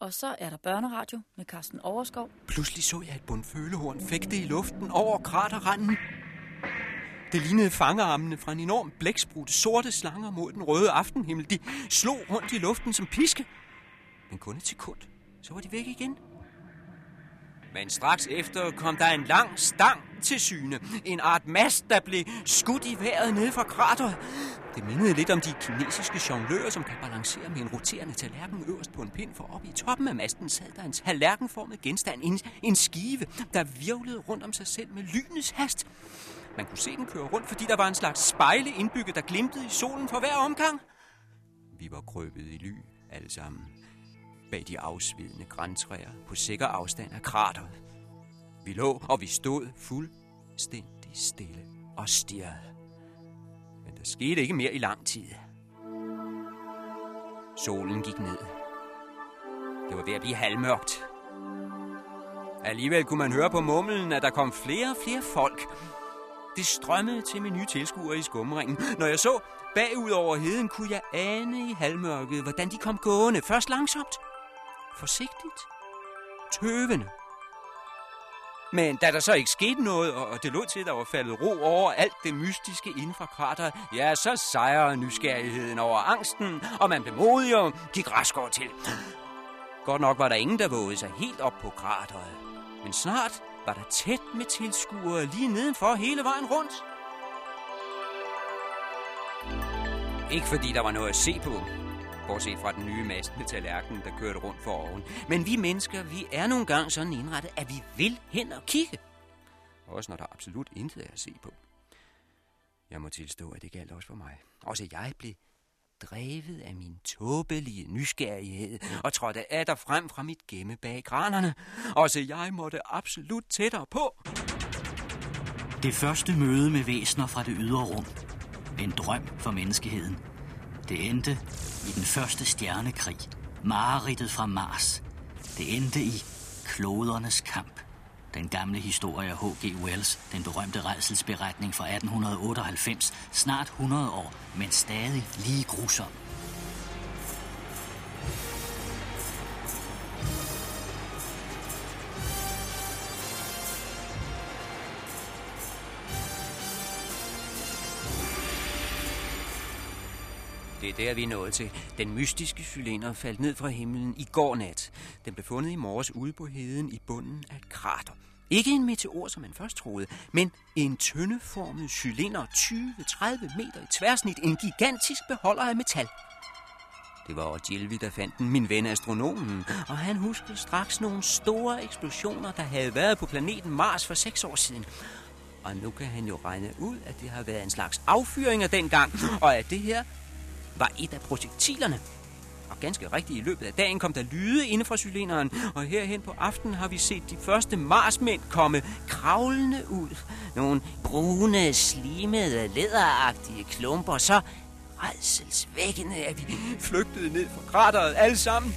Og så er der børneradio med Carsten Overskov. Pludselig så jeg et bundfølehorn fægte i luften over kraterranden. Det lignede fangerarmene fra en enorm blæksprut sorte slanger mod den røde aftenhimmel. De slog rundt i luften som piske. Men kun et sekund, så var de væk igen. Men straks efter kom der en lang stang til syne. En art mast, der blev skudt i vejret ned fra krateret. Det mindede lidt om de kinesiske jonglører, som kan balancere med en roterende tallerken øverst på en pind, for oppe i toppen af masten sad der en tallerkenformet genstand, en, en skive, der virvlede rundt om sig selv med lynets hast. Man kunne se den køre rundt, fordi der var en slags spejle indbygget, der glimtede i solen for hver omgang. Vi var krøbet i ly, alle sammen bag de afsvidende græntræer på sikker afstand af krateret. Vi lå og vi stod fuldstændig stille og stirrede. Men der skete ikke mere i lang tid. Solen gik ned. Det var ved at blive halvmørkt. Alligevel kunne man høre på mumlen, at der kom flere og flere folk. Det strømmede til med nye tilskuere i skumringen. Når jeg så bagud over heden, kunne jeg ane i halvmørket, hvordan de kom gående. Først langsomt, forsigtigt, tøvende. Men da der så ikke skete noget, og det lå til, at der var faldet ro over alt det mystiske inden for krateret, ja, så sejrede nysgerrigheden over angsten, og man blev modig og gik rask over til. Godt nok var der ingen, der vågede sig helt op på krateret. Men snart var der tæt med tilskuere lige nedenfor hele vejen rundt. Ikke fordi der var noget at se på, bortset fra den nye mast med tallerkenen, der kørte rundt for oven. Men vi mennesker, vi er nogle gange sådan indrettet, at vi vil hen og kigge. Også når der absolut intet er at se på. Jeg må tilstå, at det galt også for mig. Også jeg blev drevet af min tåbelige nysgerrighed og trådte af der frem fra mit gemme bag granerne. Også jeg måtte absolut tættere på. Det første møde med væsner fra det ydre rum. En drøm for menneskeheden. Det endte i den første stjernekrig. Mareridtet fra Mars. Det endte i klodernes kamp. Den gamle historie af H.G. Wells, den berømte redselsberetning fra 1898, snart 100 år, men stadig lige grusom. Det er der, vi er nået til. Den mystiske cylinder faldt ned fra himlen i går nat. Den blev fundet i morges ude på heden i bunden af et krater. Ikke en meteor, som man først troede, men en tyndeformet cylinder 20-30 meter i tværsnit. En gigantisk beholder af metal. Det var Ogilvy, der fandt den, min ven astronomen, og han huskede straks nogle store eksplosioner, der havde været på planeten Mars for seks år siden. Og nu kan han jo regne ud, at det har været en slags affyring dengang, den gang, og at det her var et af projektilerne. Og ganske rigtigt i løbet af dagen kom der lyde inde fra cylinderen, og herhen på aftenen har vi set de første marsmænd komme kravlende ud. Nogle brune, slimede, læderagtige klumper, så redselsvækkende, at vi flygtede ned fra krateret alle sammen.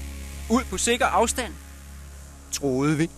Ud på sikker afstand. Troede vi.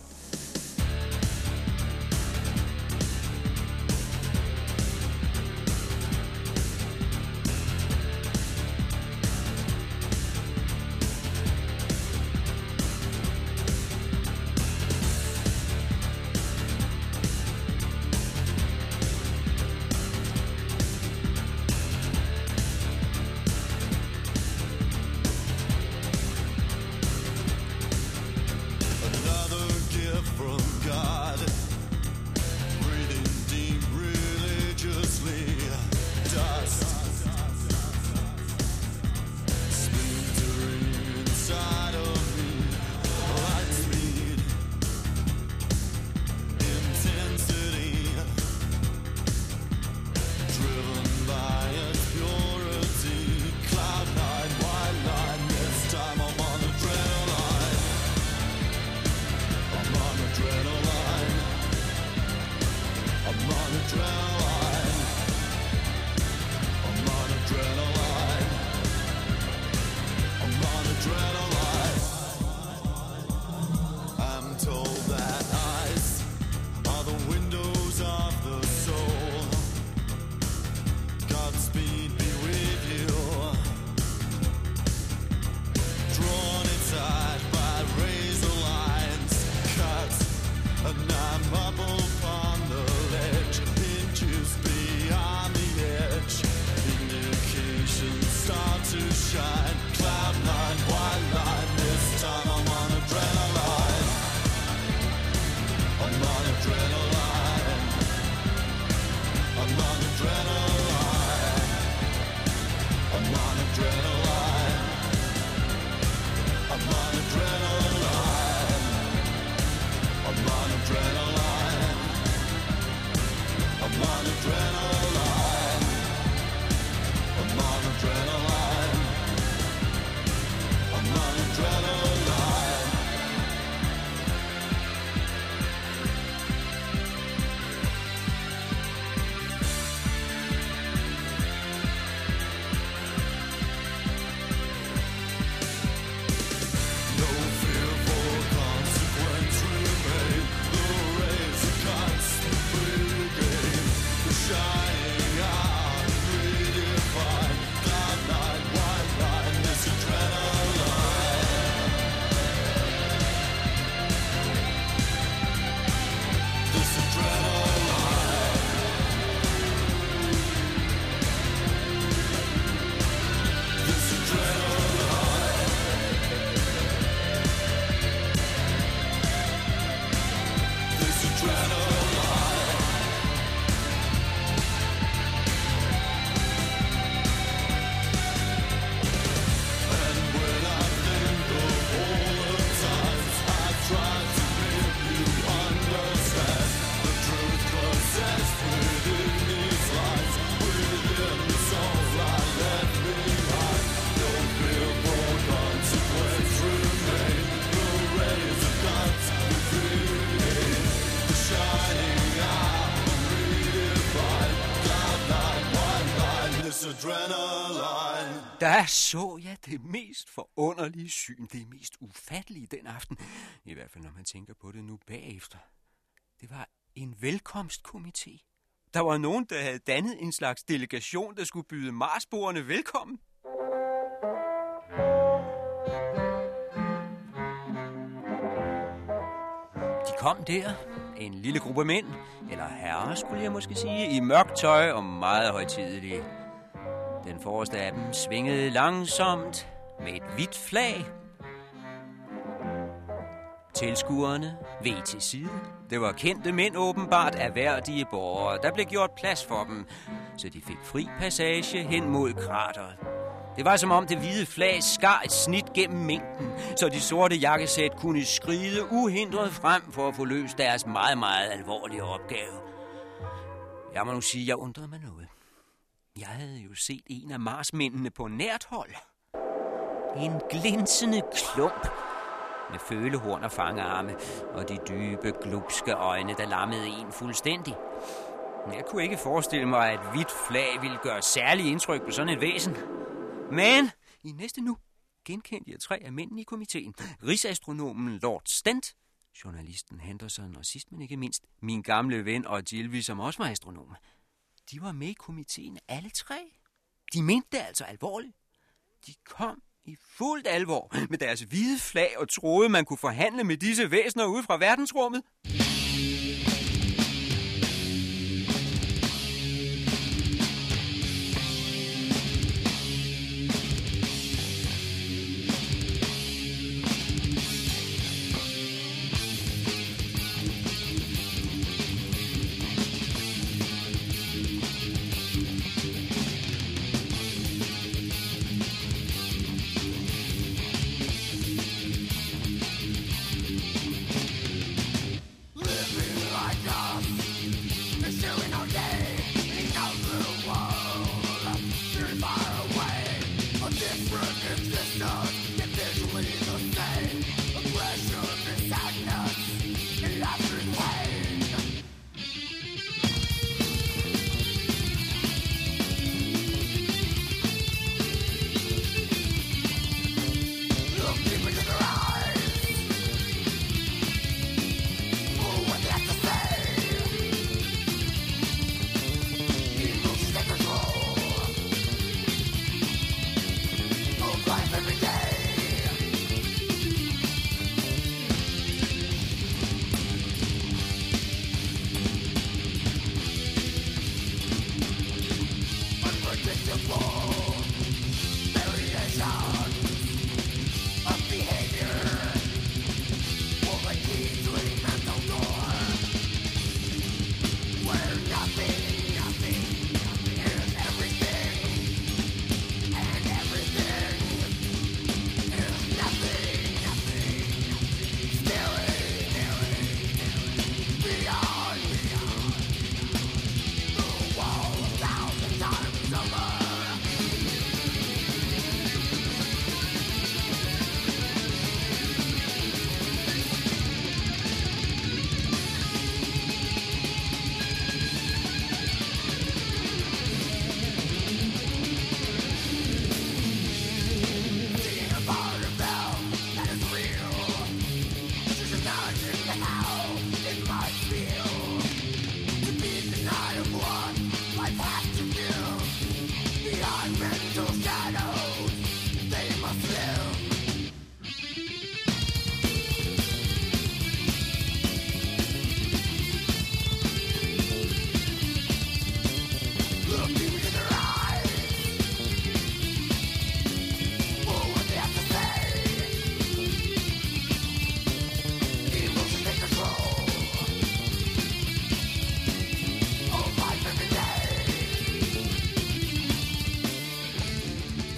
Der så jeg det mest forunderlige syn, det mest ufattelige den aften. I hvert fald, når man tænker på det nu bagefter. Det var en velkomstkomité. Der var nogen, der havde dannet en slags delegation, der skulle byde Marsboerne velkommen. De kom der, en lille gruppe mænd, eller herrer skulle jeg måske sige, i mørkt tøj og meget højtidelige. Den forreste af dem svingede langsomt med et hvidt flag. Tilskuerne ved til side. Det var kendte mænd åbenbart erhverdige borgere. Der blev gjort plads for dem, så de fik fri passage hen mod krateret. Det var som om det hvide flag skar et snit gennem mængden, så de sorte jakkesæt kunne skride uhindret frem for at få løst deres meget, meget alvorlige opgave. Jeg må nu sige, at jeg undrede mig noget. Jeg havde jo set en af marsmændene på nært hold. En glinsende klump med følehorn og fangearme og de dybe, glupske øjne, der lammede en fuldstændig. Jeg kunne ikke forestille mig, at et hvidt flag ville gøre særlig indtryk på sådan et væsen. Men i næste nu genkendte jeg tre af mændene i komiteen. Rigsastronomen Lord Stent, journalisten Henderson og sidst men ikke mindst min gamle ven og Jilvi, som også var astronom. De var med i komiteen alle tre. De mente det altså alvorligt. De kom i fuldt alvor med deres hvide flag og troede, man kunne forhandle med disse væsener ude fra verdensrummet.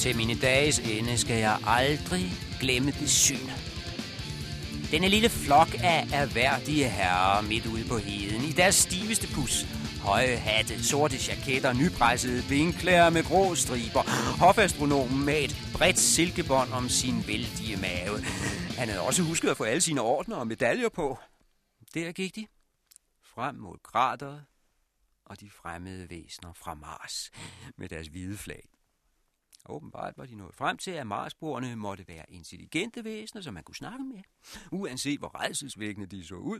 Til mine dages ende skal jeg aldrig glemme det syn. Denne lille flok af erhverdige herrer midt ude på heden i deres stiveste pus. Høje hatte, sorte jaketter, nypressede vinklæder med grå striber. Hofastronomen med et bredt silkebånd om sin vældige mave. Han havde også husket at få alle sine ordner og medaljer på. Der gik de. Frem mod krateret og de fremmede væsner fra Mars med deres hvide flag. Åbenbart var de nået frem til, at Marsboerne måtte være intelligente væsener, som man kunne snakke med, uanset hvor rejselsvækkende de så ud.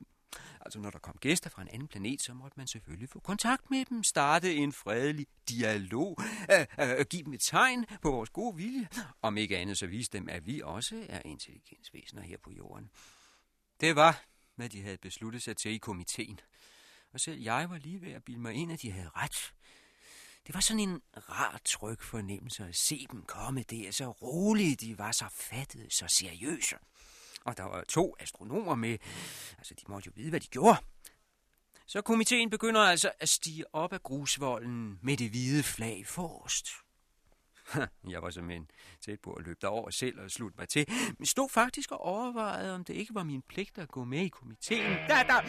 Altså når der kom gæster fra en anden planet, så måtte man selvfølgelig få kontakt med dem, starte en fredelig dialog, øh, øh, give dem et tegn på vores gode vilje. Om ikke andet så vise dem, at vi også er intelligensvæsener her på jorden. Det var, hvad de havde besluttet sig til i komiteen. Og selv jeg var lige ved at bilde mig ind, at de havde ret. Det var sådan en rar tryg fornemmelse at se dem komme der, så rolige de var, så fattede, så seriøse. Og der var to astronomer med, altså de måtte jo vide, hvad de gjorde. Så komiteen begynder altså at stige op af grusvolden med det hvide flag forrest. Jeg var simpelthen tæt på at løbe derover selv og slutte mig til, men stod faktisk og overvejede, om det ikke var min pligt at gå med i komiteen. Da der,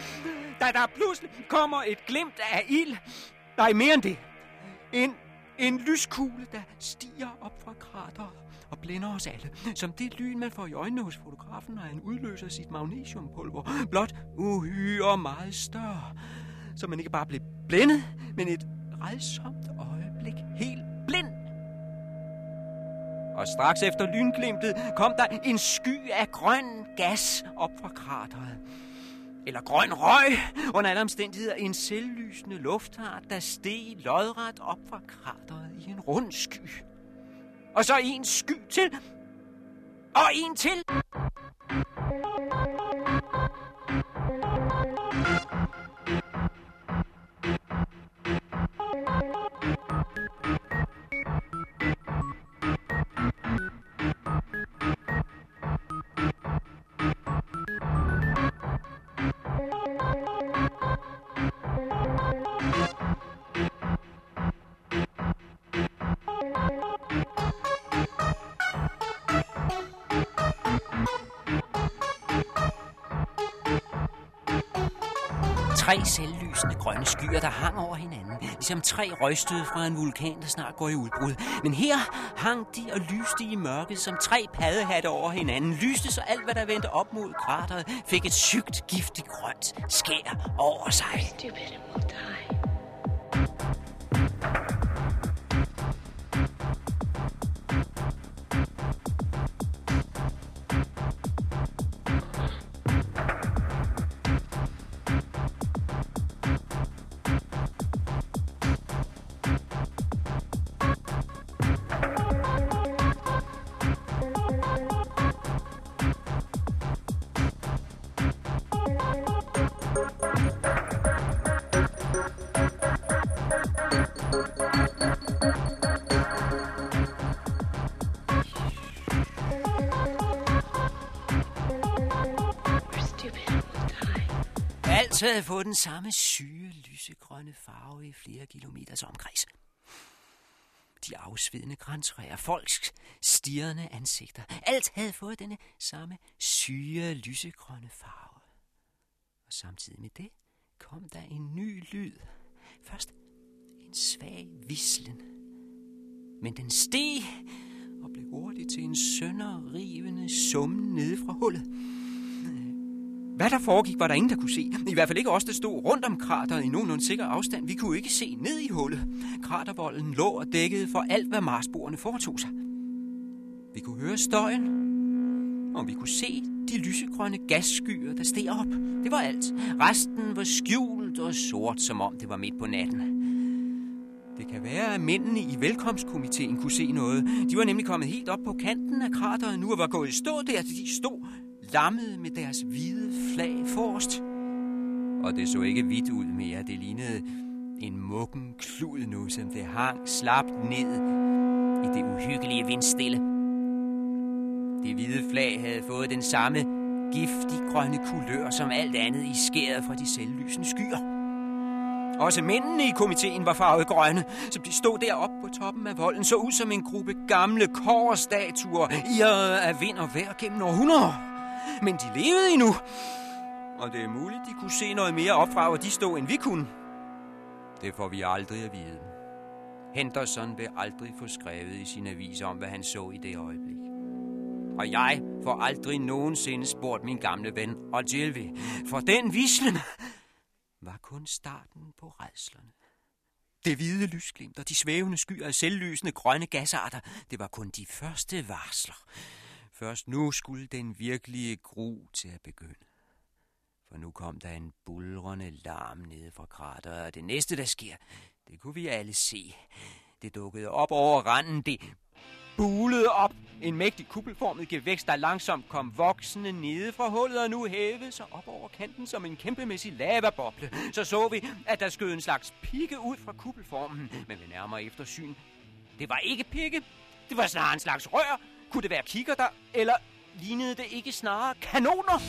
da der pludselig kommer et glimt af ild. Nej, mere end det. En, en lyskugle, der stiger op fra krateret og blænder os alle. Som det lyn, man får i øjnene hos fotografen, når han udløser sit magnesiumpulver. Blot uhyre meget større. Så man ikke bare blev blændet, men et redsomt øjeblik helt blind. Og straks efter lynglimtet kom der en sky af grøn gas op fra krateret eller grøn røg, under alle omstændigheder en selvlysende luftart, der steg lodret op fra krateret i en rund sky. Og så en sky til, og en til. Tre selvlysende grønne skyer, der hang over hinanden, ligesom tre røgstød fra en vulkan, der snart går i udbrud. Men her hang de og lyste i mørket som tre paddehatte over hinanden. Lyste så alt, hvad der vendte op mod krateret, fik et sygt, giftigt grønt skær over sig. Stupid and die. Havde fået den samme syge, lysegrønne farve i flere kilometers omkreds. De afsvedende græntræer, folks stirrende ansigter. Alt havde fået denne samme syge, lysegrønne farve. Og samtidig med det kom der en ny lyd. Først en svag vislen. Men den steg og blev hurtigt til en sønderrivende summen nede fra hullet. Hvad der foregik, var der ingen, der kunne se. I hvert fald ikke os, der stod rundt om krateret i nogenlunde sikker afstand. Vi kunne ikke se ned i hullet. Kratervolden lå og dækkede for alt, hvad marsboerne foretog sig. Vi kunne høre støjen, og vi kunne se de lysegrønne gasskyer, der steg op. Det var alt. Resten var skjult og sort, som om det var midt på natten. Det kan være, at mændene i velkomstkomiteen kunne se noget. De var nemlig kommet helt op på kanten af krateret nu og var gået i stå der, de stod lammede med deres hvide flag forrest. Og det så ikke hvidt ud mere. Det lignede en muggen klud nu, som det hang slapt ned i det uhyggelige vindstille. Det hvide flag havde fået den samme giftig grønne kulør som alt andet i skæret fra de selvlysende skyer. Også mændene i komiteen var farvet grønne, som de stod deroppe på toppen af volden, så ud som en gruppe gamle kårstatuer, irrede af vind og vejr gennem århundreder. Men de levede endnu, og det er muligt, de kunne se noget mere op fra, hvor de stod, end vi kunne. Det får vi aldrig at vide. Henderson vil aldrig få skrevet i sin avis om, hvad han så i det øjeblik. Og jeg får aldrig nogensinde spurgt min gamle ven Ogilvy, for den vislen var kun starten på redslerne. Det hvide lysglimt og de svævende skyer af selvlysende grønne gasarter, det var kun de første varsler. Først nu skulle den virkelige gru til at begynde. For nu kom der en bulrende larm nede fra krateret, og det næste, der sker, det kunne vi alle se. Det dukkede op over randen, det bulede op. En mægtig kuppelformet gevækst, der langsomt kom voksende nede fra hullet og nu hævede sig op over kanten som en kæmpemæssig lavaboble. Så så vi, at der skød en slags pigge ud fra kuppelformen. Men ved nærmere eftersyn, det var ikke pigge. Det var snarere en slags rør. Kunne det være kigger der, eller lignede det ikke snarere kanoner?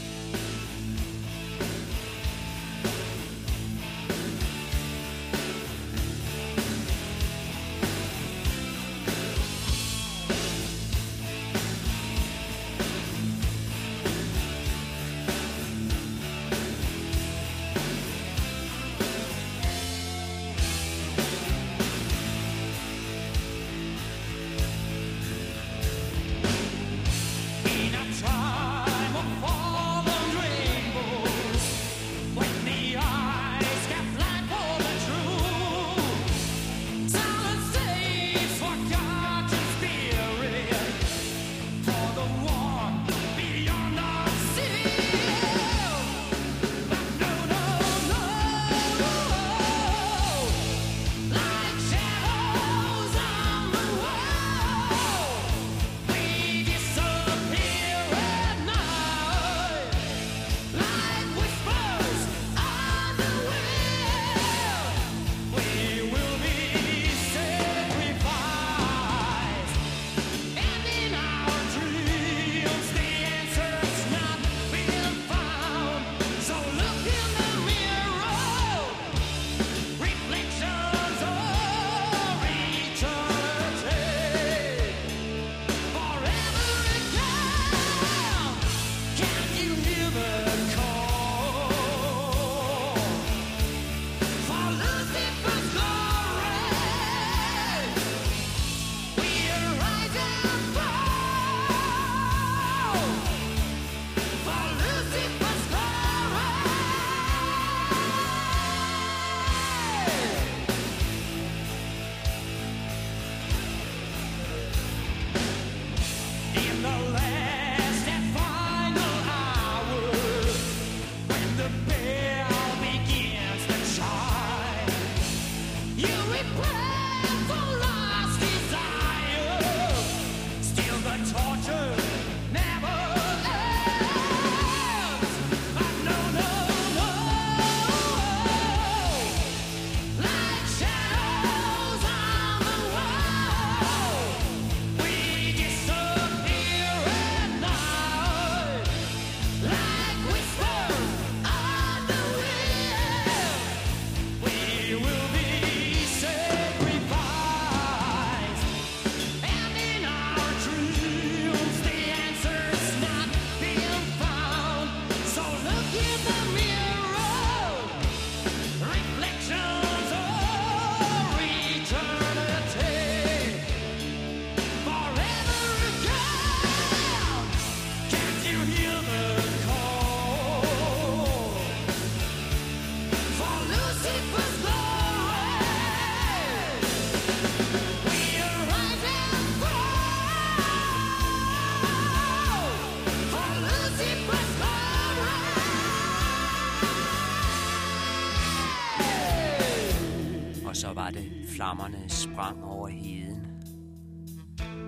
Flammerne sprang over heden.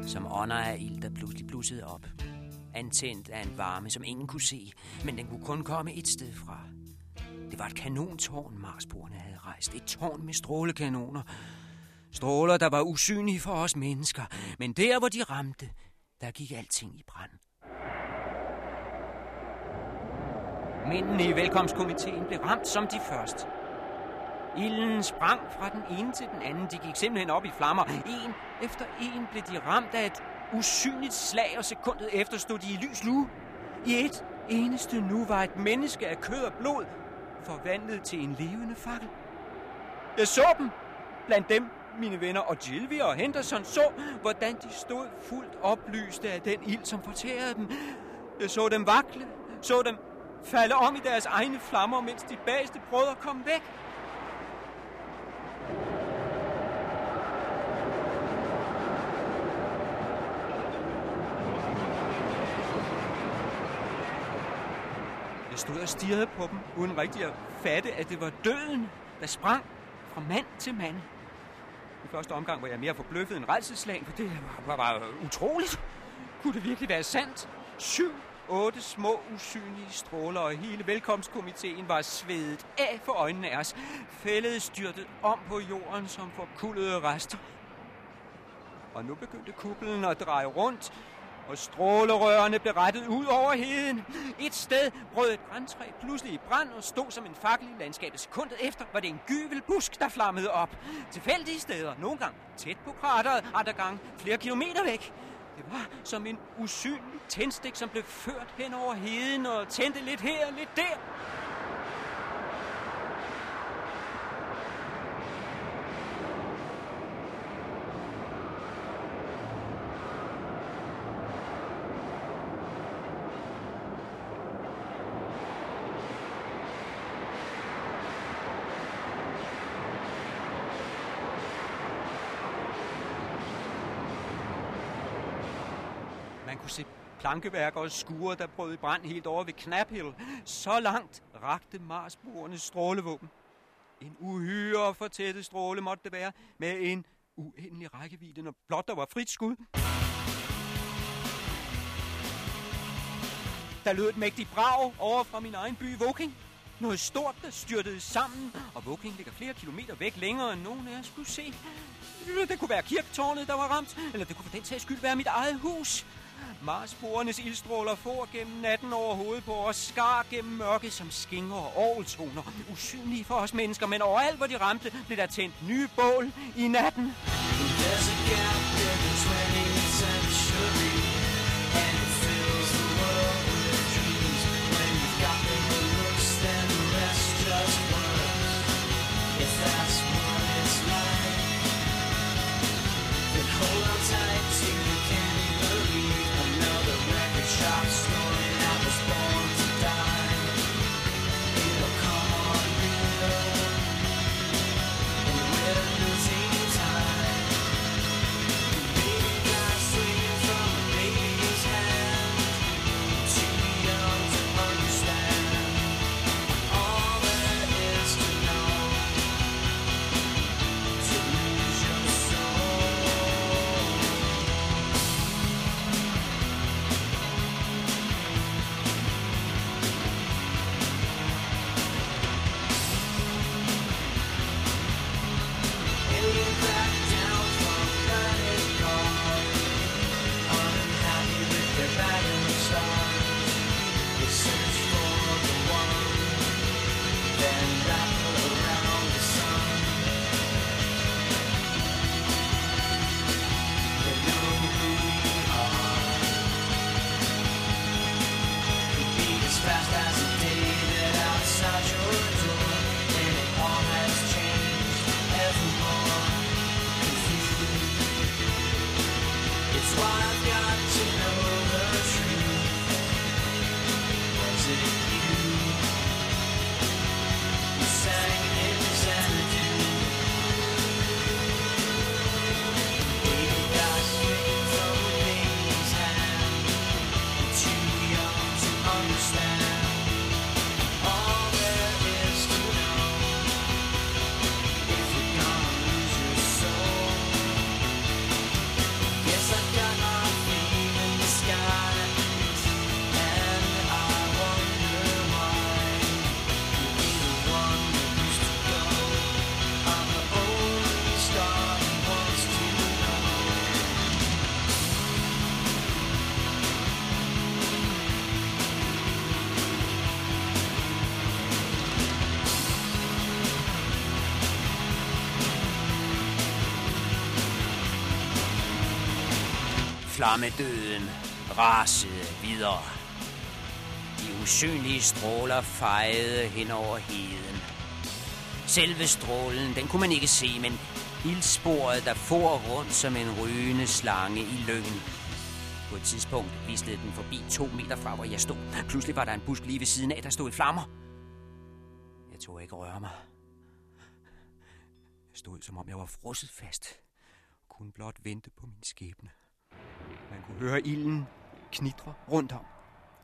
Som ånder af ild, der pludselig blussede op. Antændt af en varme, som ingen kunne se, men den kunne kun komme et sted fra. Det var et kanontårn, Marsborene havde rejst. Et tårn med strålekanoner. Stråler, der var usynlige for os mennesker. Men der, hvor de ramte, der gik alting i brand. Mændene i velkomstkomiteen blev ramt som de første. Ilden sprang fra den ene til den anden. De gik simpelthen op i flammer. En efter en blev de ramt af et usynligt slag, og sekundet efter stod de i lys lue. I et eneste nu var et menneske af kød og blod forvandlet til en levende fakkel. Jeg så dem. Blandt dem mine venner og Gilvi og Henderson så, hvordan de stod fuldt oplyste af den ild, som fortærede dem. Jeg så dem vakle, så dem falde om i deres egne flammer, mens de bageste brødre kom væk. Stod og stirrede på dem, uden rigtig at fatte, at det var døden, der sprang fra mand til mand. I første omgang var jeg mere forbløffet end redselslag, for det var, var, var utroligt. Kunne det virkelig være sandt? Syv, otte små usynlige stråler, og hele velkomstkomiteen var svedet af for øjnene af os. Fældet styrtet om på jorden som forkullede rester. Og nu begyndte kuppelen at dreje rundt, og strålerørene blev rettet ud over heden. Et sted brød et brandtræ pludselig i brand og stod som en fakkel i landskabet. Sekundet efter var det en gyvelbusk, der flammede op. Tilfældige steder, nogle gange tæt på krateret, andre gange flere kilometer væk. Det var som en usynlig tændstik, som blev ført hen over heden og tændte lidt her og lidt der. Man kunne se plankeværker og skure, der brød i brand helt over ved Knaphill. Så langt rakte Marsboernes strålevåben. En uhyre fortættet stråle måtte det være, med en uendelig rækkevidde, når blot der var frit skud. Der lød et mægtigt brag over fra min egen by, Woking. Noget stort, der styrtede sammen, og Woking ligger flere kilometer væk længere, end nogen af os kunne se. Det kunne være kirketårnet, der var ramt, eller det kunne for den sags skyld være mit eget hus. Marsborernes ildstråler for gennem natten over hovedet på os, skar gennem mørket som skinger og orgeltoner. Usynlige for os mennesker, men overalt hvor de ramte, blev der tændt nye bål i natten. Flammedøden rasede videre. De usynlige stråler fejede hen over heden. Selve strålen, den kunne man ikke se, men ildsporet, der for rundt som en rygende slange i lyngen. På et tidspunkt vislede den forbi to meter fra, hvor jeg stod. Pludselig var der en busk lige ved siden af, der stod i flammer. Jeg tog ikke røre mig. Jeg stod, som om jeg var frosset fast. Og blot vente på min skæbne. Man kunne høre ilden knitre rundt om.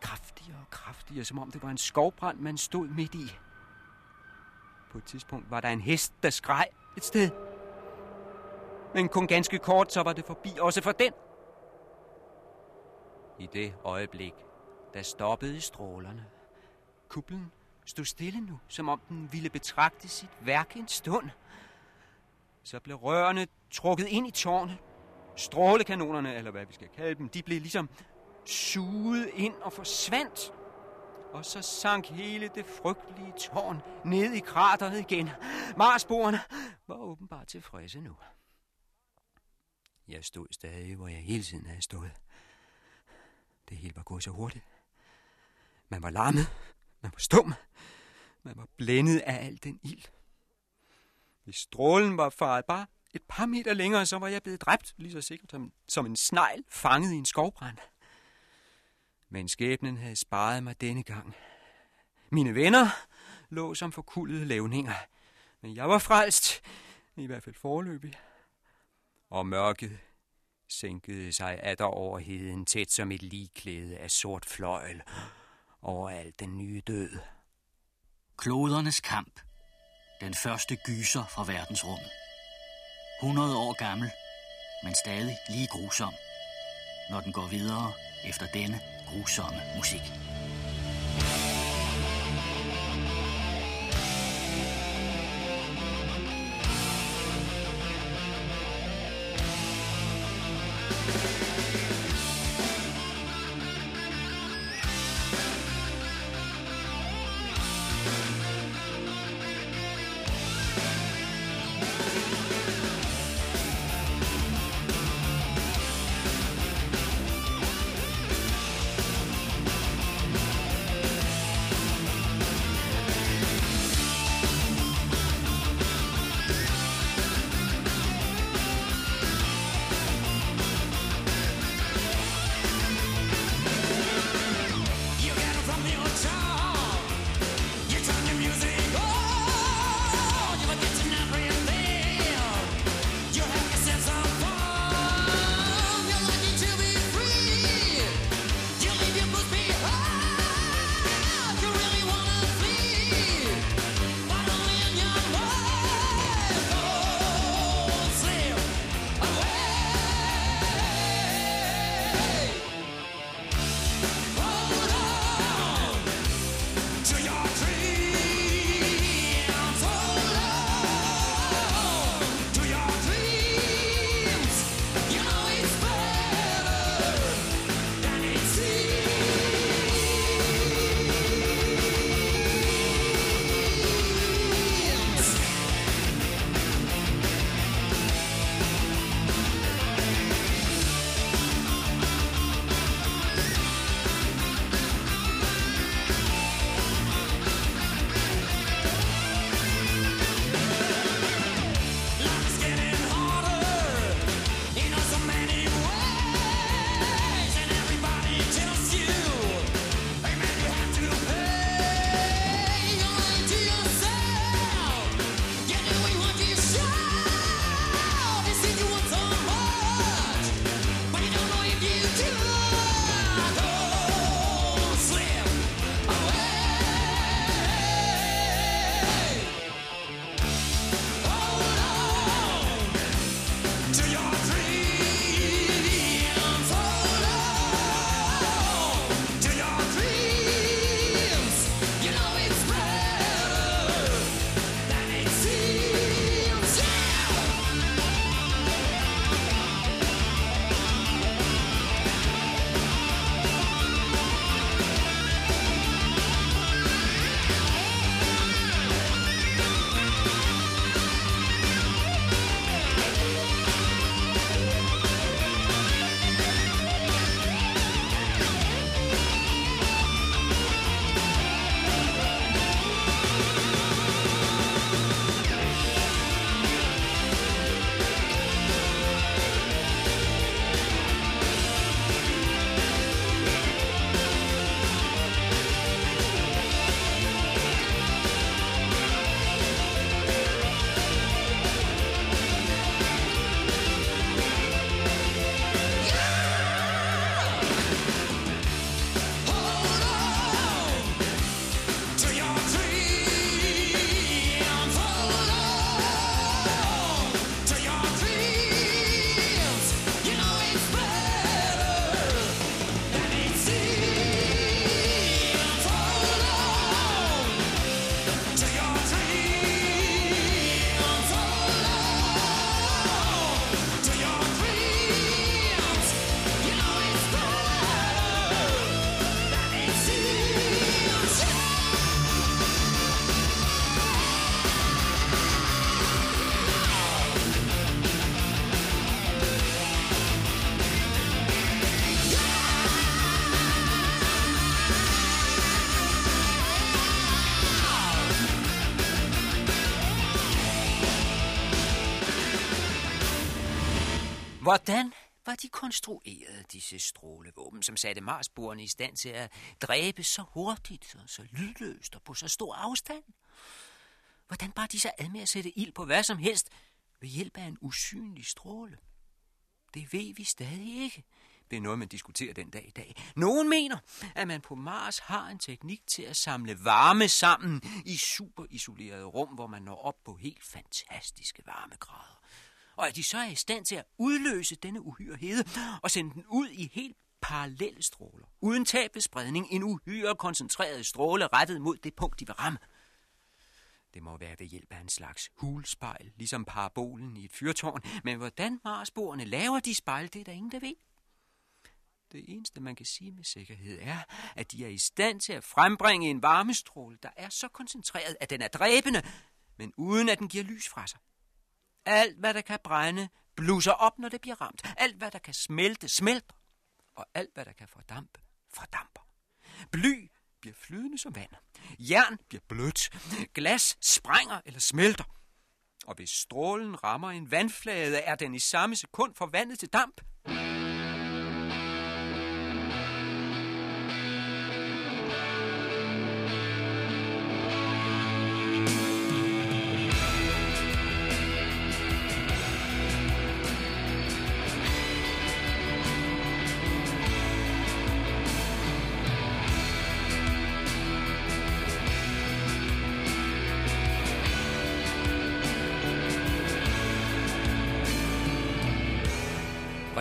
kraftigere og kraftigere, som om det var en skovbrand, man stod midt i. På et tidspunkt var der en hest, der skreg et sted. Men kun ganske kort, så var det forbi også for den. I det øjeblik, der stoppede strålerne. Kuplen stod stille nu, som om den ville betragte sit værk en stund. Så blev rørene trukket ind i tårnet. Strålekanonerne, eller hvad vi skal kalde dem, de blev ligesom suget ind og forsvandt. Og så sank hele det frygtelige tårn ned i krateret igen. Marsboerne var åbenbart tilfredse nu. Jeg stod stadig, hvor jeg hele tiden havde stået. Det hele var gået så hurtigt. Man var lammet, man var stum, man var blændet af al den ild. Hvis strålen var faret bare et par meter længere, så var jeg blevet dræbt, lige så sikkert som, som en snegl fanget i en skovbrand. Men skæbnen havde sparet mig denne gang. Mine venner lå som forkullede levninger, men jeg var frelst, i hvert fald forløbig. Og mørket sænkede sig atter over heden tæt som et ligklæde af sort fløjl over al den nye død. Klodernes kamp. Den første gyser fra verdensrummet. 100 år gammel, men stadig lige grusom, når den går videre efter denne grusomme musik. Hvordan var de konstrueret, disse strålevåben, som satte Marsboerne i stand til at dræbe så hurtigt og så lydløst og på så stor afstand? Hvordan bar de sig ad med at sætte ild på hvad som helst ved hjælp af en usynlig stråle? Det ved vi stadig ikke. Det er noget, man diskuterer den dag i dag. Nogen mener, at man på Mars har en teknik til at samle varme sammen i superisolerede rum, hvor man når op på helt fantastiske varmegrader. Og at de så er i stand til at udløse denne uhyre hede og sende den ud i helt parallelle stråler. Uden tab ved spredning, en uhyre koncentreret stråle rettet mod det punkt, de vil ramme. Det må være ved hjælp af en slags hulspejl, ligesom parabolen i et fyrtårn. Men hvordan Marsboerne laver de spejl, det er der ingen, der ved. Det eneste, man kan sige med sikkerhed, er, at de er i stand til at frembringe en varmestråle, der er så koncentreret, at den er dræbende, men uden at den giver lys fra sig. Alt, hvad der kan brænde, blusser op, når det bliver ramt. Alt, hvad der kan smelte, smelter. Og alt, hvad der kan fordampe, fordamper. Bly bliver flydende som vand. Jern bliver blødt. Glas sprænger eller smelter. Og hvis strålen rammer en vandflade, er den i samme sekund forvandlet til damp.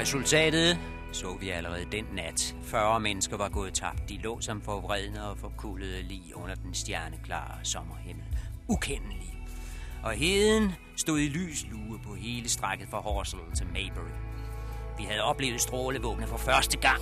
Resultatet så vi allerede den nat. 40 mennesker var gået tabt. De lå som forvredne og forkullede lige under den stjerneklare sommerhimmel. Ukendelige. Og heden stod i lys lue på hele strækket fra Horsel til Maybury. Vi havde oplevet strålevåbne for første gang.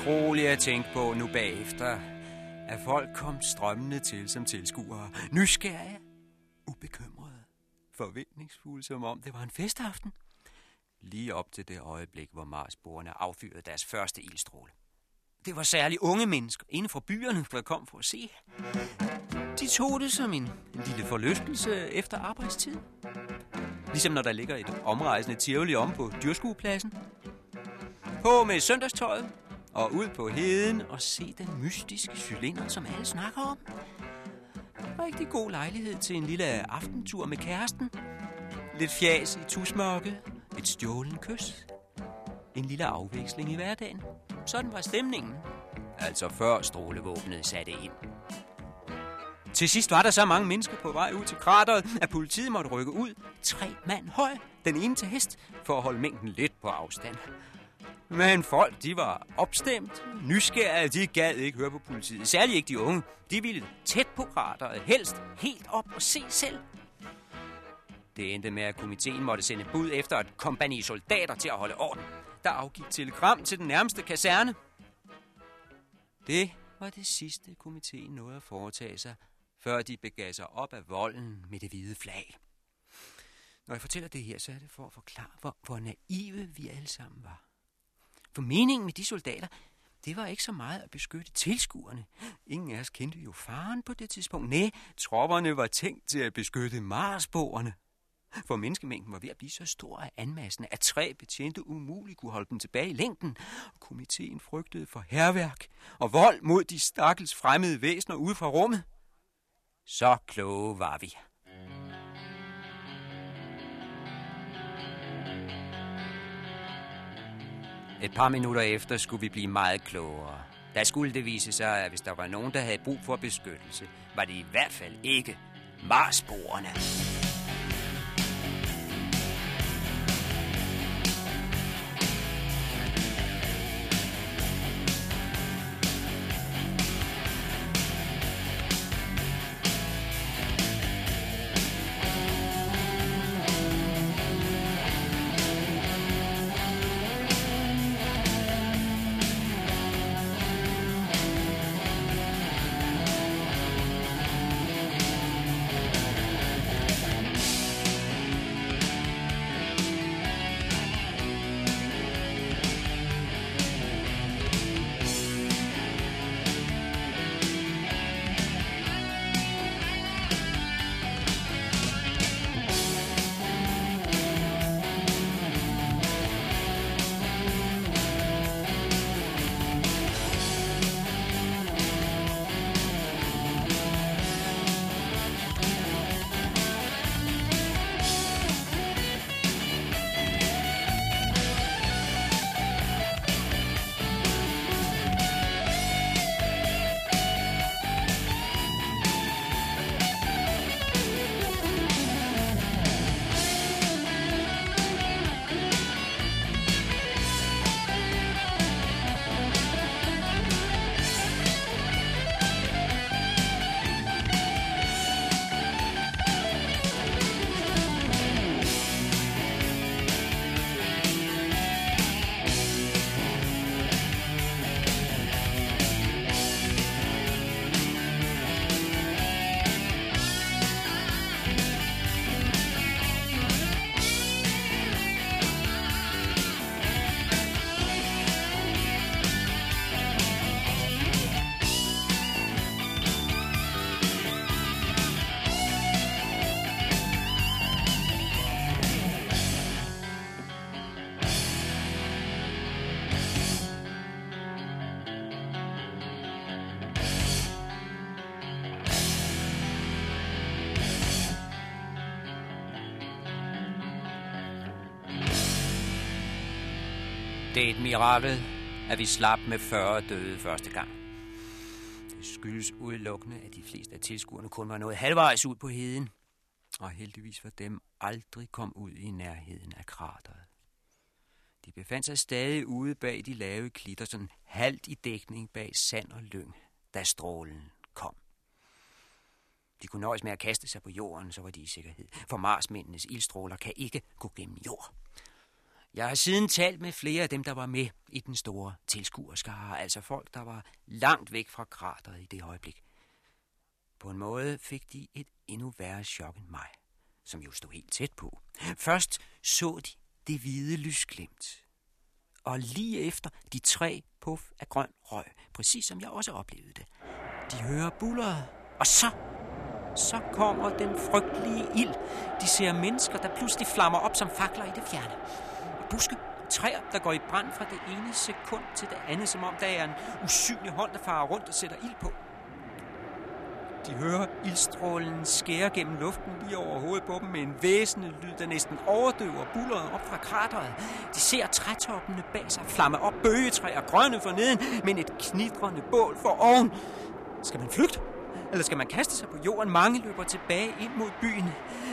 Utroligt at tænke på nu bagefter, at folk kom strømmende til som tilskuere. Nysgerrige, ubekymrede, forventningsfulde, som om det var en festaften. Lige op til det øjeblik, hvor Marsborgerne affyrede deres første ildstråle. Det var særligt unge mennesker inde fra byerne, der kom for at se. De tog det som en, en lille forlystelse efter arbejdstid. Ligesom når der ligger et omrejsende tivoli om på dyrskuepladsen. På med søndagstøjet og ud på heden og se den mystiske cylinder, som alle snakker om. Rigtig god lejlighed til en lille aftentur med kæresten. Lidt fjas i tusmørke, et stjålen kys. En lille afveksling i hverdagen. Sådan var stemningen. Altså før strålevåbnet satte ind. Til sidst var der så mange mennesker på vej ud til krateret, at politiet måtte rykke ud. Tre mand høj, den ene til hest, for at holde mængden lidt på afstand. Men folk, de var opstemt, nysgerrige, de gad ikke høre på politiet. Særligt ikke de unge. De ville tæt på krateret, helst helt op og se selv. Det endte med, at komiteen måtte sende bud efter et kompani soldater til at holde orden. Der afgik telegram til den nærmeste kaserne. Det var det sidste, komiteen nåede at foretage sig, før de begav sig op af volden med det hvide flag. Når jeg fortæller det her, så er det for at forklare, hvor, hvor naive vi alle sammen var. For meningen med de soldater, det var ikke så meget at beskytte tilskuerne. Ingen af os kendte jo faren på det tidspunkt. Nej, tropperne var tænkt til at beskytte marsboerne. For menneskemængden var ved at blive så stor af anmassen, at tre betjente umuligt kunne holde dem tilbage i længden. Komiteen frygtede for herværk og vold mod de stakkels fremmede væsener ude fra rummet. Så kloge var vi. Et par minutter efter skulle vi blive meget klogere. Der skulle det vise sig, at hvis der var nogen, der havde brug for beskyttelse, var det i hvert fald ikke Marsborerne. Det er et mirakel, at vi slap med 40 døde første gang. Det skyldes udelukkende, at de fleste af tilskuerne kun var nået halvvejs ud på heden. Og heldigvis for dem aldrig kom ud i nærheden af krateret. De befandt sig stadig ude bag de lave klitter, sådan halvt i dækning bag sand og lyng, da strålen kom. De kunne nøjes med at kaste sig på jorden, så var de i sikkerhed. For Marsmændenes ildstråler kan ikke gå gennem jord. Jeg har siden talt med flere af dem, der var med i den store tilskuerskare, altså folk, der var langt væk fra krateret i det øjeblik. På en måde fik de et endnu værre chok end mig, som jo stod helt tæt på. Først så de det hvide lysglimt, og lige efter de tre puff af grøn røg, præcis som jeg også oplevede det. De hører bulleret, og så, så kommer den frygtelige ild. De ser mennesker, der pludselig flammer op som fakler i det fjerne. Buske, træer, der går i brand fra det ene sekund til det andet, som om der er en usynlig hånd, der farer rundt og sætter ild på. De hører ildstrålen skære gennem luften lige over hovedet på dem med en væsende lyd, der næsten overdøver bulleret op fra krateret. De ser trætoppene bag sig flamme op, bøgetræer grønne for neden, men et knitrende bål for oven. Skal man flygte? Eller skal man kaste sig på jorden? Mange løber tilbage ind mod byen.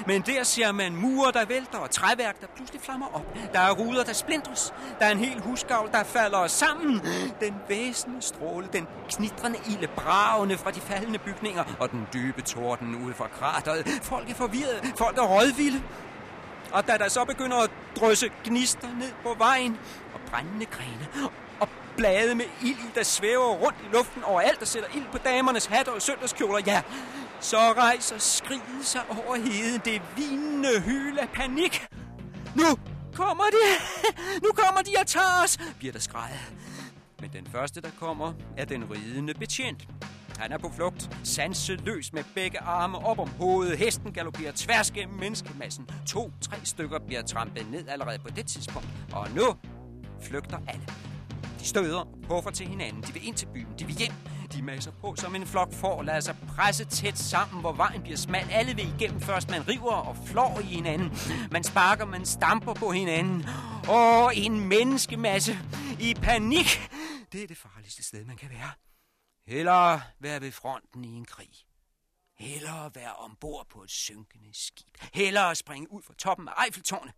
Men der ser man murer, der vælter, og træværk, der pludselig flammer op. Der er ruder, der splindres. Der er en hel husgavl, der falder sammen. Den væsende stråle, den knitrende ilde bravende fra de faldende bygninger, og den dybe torden ude fra krateret. Folk er forvirrede, folk er rådvilde. Og da der så begynder at drysse gnister ned på vejen, og brændende grene, blade med ild i, der svæver rundt i luften overalt, der sætter ild på damernes hat og søndagskjoler, ja, så rejser skriget sig over heden. Det vinende hyl af panik. Nu kommer de! Nu kommer de og tager os! Bliver der skrejet. Men den første, der kommer, er den ridende betjent. Han er på flugt, sanseløs med begge arme op om hovedet. Hesten galopperer tværs gennem menneskemassen. To-tre stykker bliver trampet ned allerede på det tidspunkt. Og nu flygter alle. De støder puffer til hinanden. De vil ind til byen. De vil hjem. De masser på som en flok får, lader sig presse tæt sammen, hvor vejen bliver smal. Alle vil igennem først. Man river og flår i hinanden. Man sparker, man stamper på hinanden. Og en menneskemasse i panik. Det er det farligste sted, man kan være. Eller være ved fronten i en krig. Hellere være ombord på et synkende skib. Hellere springe ud fra toppen af Eiffeltårnet.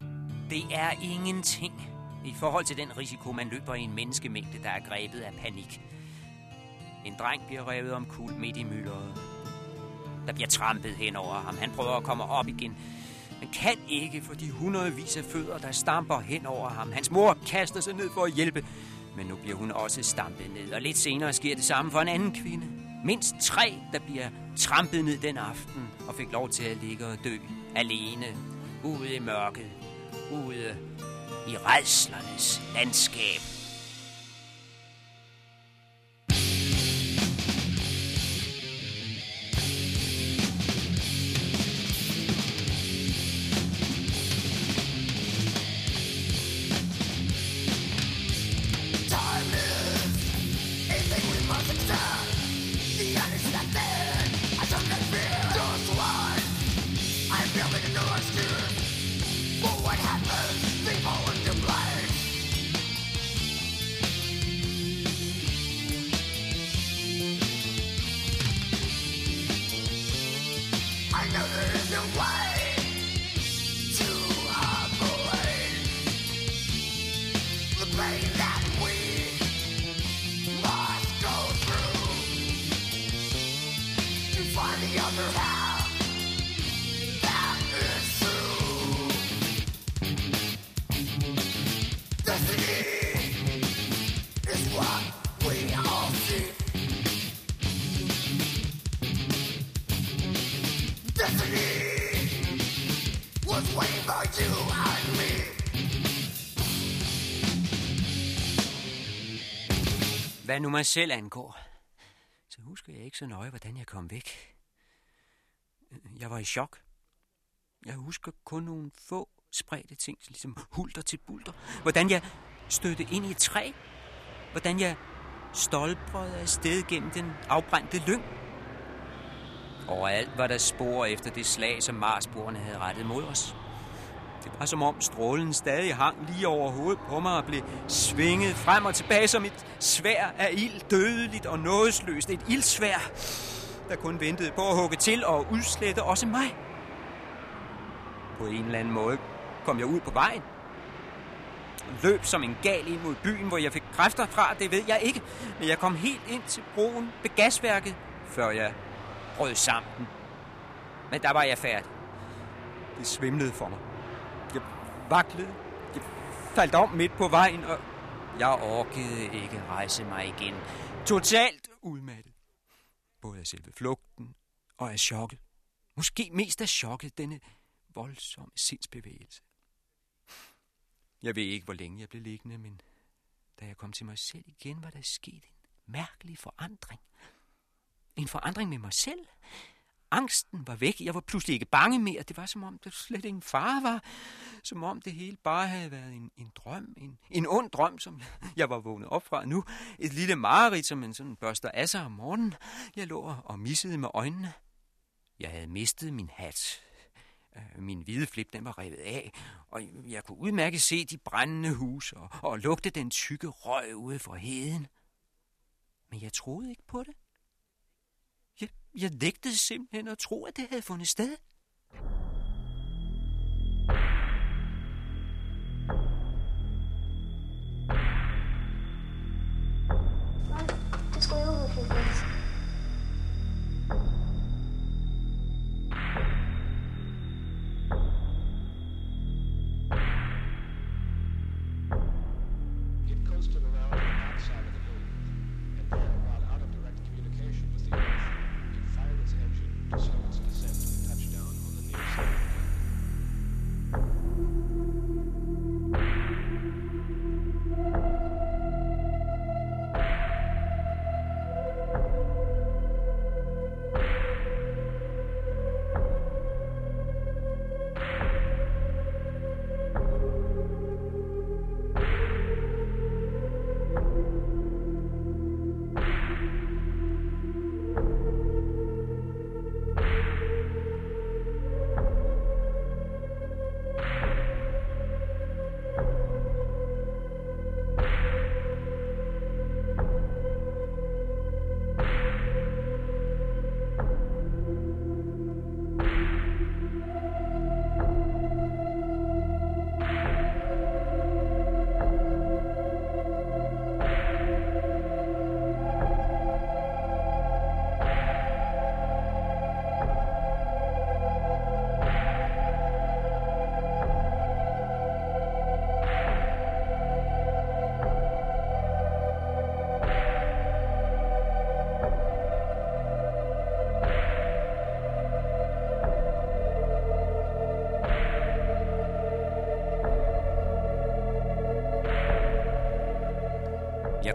Det er ingenting i forhold til den risiko, man løber i en menneskemængde, der er grebet af panik. En dreng bliver revet om kul midt i myldret. Der bliver trampet hen over ham. Han prøver at komme op igen. Men kan ikke for de hundredvis af fødder, der stamper hen over ham. Hans mor kaster sig ned for at hjælpe. Men nu bliver hun også stampet ned. Og lidt senere sker det samme for en anden kvinde. Mindst tre, der bliver trampet ned den aften og fik lov til at ligge og dø. Alene. Ude i mørket. Ude i redslernes landskab. Hvad nu mig selv angår, så husker jeg ikke så nøje, hvordan jeg kom væk. Jeg var i chok. Jeg husker kun nogle få spredte ting, ligesom hulter til bulter. Hvordan jeg stødte ind i et træ. Hvordan jeg stolprede afsted gennem den afbrændte lyng. Overalt var der spor efter det slag, som Marsborene havde rettet mod os. Det var som om strålen stadig hang lige over hovedet på mig og blev svinget frem og tilbage som et svær af ild, dødeligt og nådesløst. Et ildsvær, der kun ventede på at hugge til og udslette også mig. På en eller anden måde kom jeg ud på vejen. Løb som en gal ind mod byen, hvor jeg fik kræfter fra, det ved jeg ikke. Men jeg kom helt ind til broen ved gasværket, før jeg brød sammen. Men der var jeg færdig. Det svimlede for mig. Vaklede. Jeg faldt om midt på vejen, og jeg orkede ikke rejse mig igen. Totalt udmattet. Både af selve flugten og af chokket. Måske mest af chokket, denne voldsomme sindsbevægelse. Jeg ved ikke, hvor længe jeg blev liggende, men da jeg kom til mig selv igen, var der sket en mærkelig forandring. En forandring med mig selv. Angsten var væk. Jeg var pludselig ikke bange mere. Det var som om, der slet ingen far var. Som om det hele bare havde været en, en drøm. En, en ond drøm, som jeg var vågnet op fra nu. Et lille mareridt, som en sådan børster af sig om morgenen. Jeg lå og missede med øjnene. Jeg havde mistet min hat. Øh, min hvide flip, den var revet af, og jeg kunne udmærket se de brændende huse og, og lugte den tykke røg ude for heden. Men jeg troede ikke på det. Jeg, nægtede simpelthen at tro, at det havde fundet sted.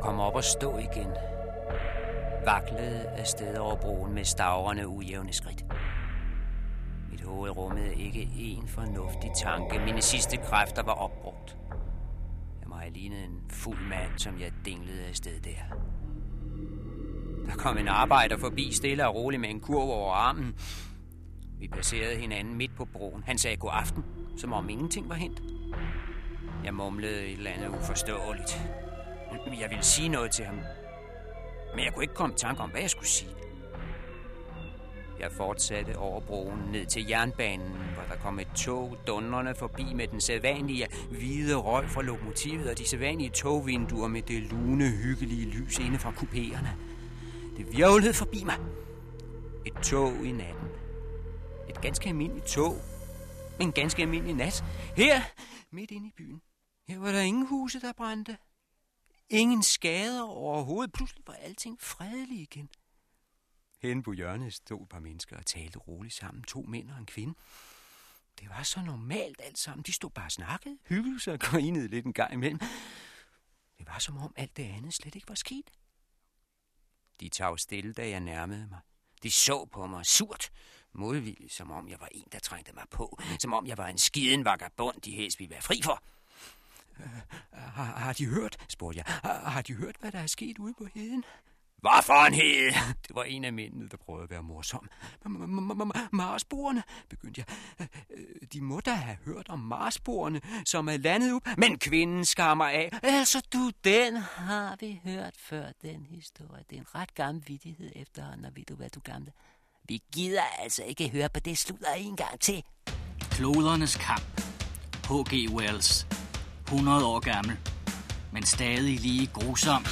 Jeg kom op og stå igen. Vaklede afsted over broen med stavrende ujævne skridt. Mit hoved rummede ikke en fornuftig tanke. Mine sidste kræfter var opbrugt. Jeg må have lignet en fuld mand, som jeg dinglede afsted der. Der kom en arbejder forbi stille og roligt med en kurv over armen. Vi passerede hinanden midt på broen. Han sagde god aften, som om ingenting var hent. Jeg mumlede et eller andet uforståeligt. Jeg ville sige noget til ham, men jeg kunne ikke komme i tanke om, hvad jeg skulle sige. Jeg fortsatte over broen ned til jernbanen, hvor der kom et tog dundrende forbi med den sædvanlige hvide røg fra lokomotivet og de sædvanlige togvinduer med det lune, hyggelige lys inde fra kupéerne. Det virvlede forbi mig. Et tog i natten. Et ganske almindeligt tog. En ganske almindelig nat. Her, midt inde i byen. Her var der ingen huse, der brændte. Ingen skader overhovedet. Pludselig var alting fredeligt igen. Hen på hjørnet stod et par mennesker og talte roligt sammen. To mænd og en kvinde. Det var så normalt alt sammen. De stod bare og snakkede, hyggede sig og grinede lidt en gang imellem. Det var som om alt det andet slet ikke var sket. De tag stille, da jeg nærmede mig. De så på mig surt, modvilligt, som om jeg var en, der trængte mig på. Som om jeg var en skiden vagabond, de helst ville være fri for. Har, har de hørt, spurgte jeg, har, har de hørt, hvad der er sket ude på heden? Hvad for en hed? Det var en af mændene, der prøvede at være morsom. Marsborene, begyndte jeg. Øh, De må da have hørt om Marsborene, som er landet op. Men kvinden skammer af. Altså du, den har vi hørt før, den historie. Det er en ret gammel vittighed efterhånden, og ved du hvad, du gamle? Vi gider altså ikke høre på det sludder en gang til. Klodernes kamp. H.G. Wells. 100 år gammel, men stadig lige grusom.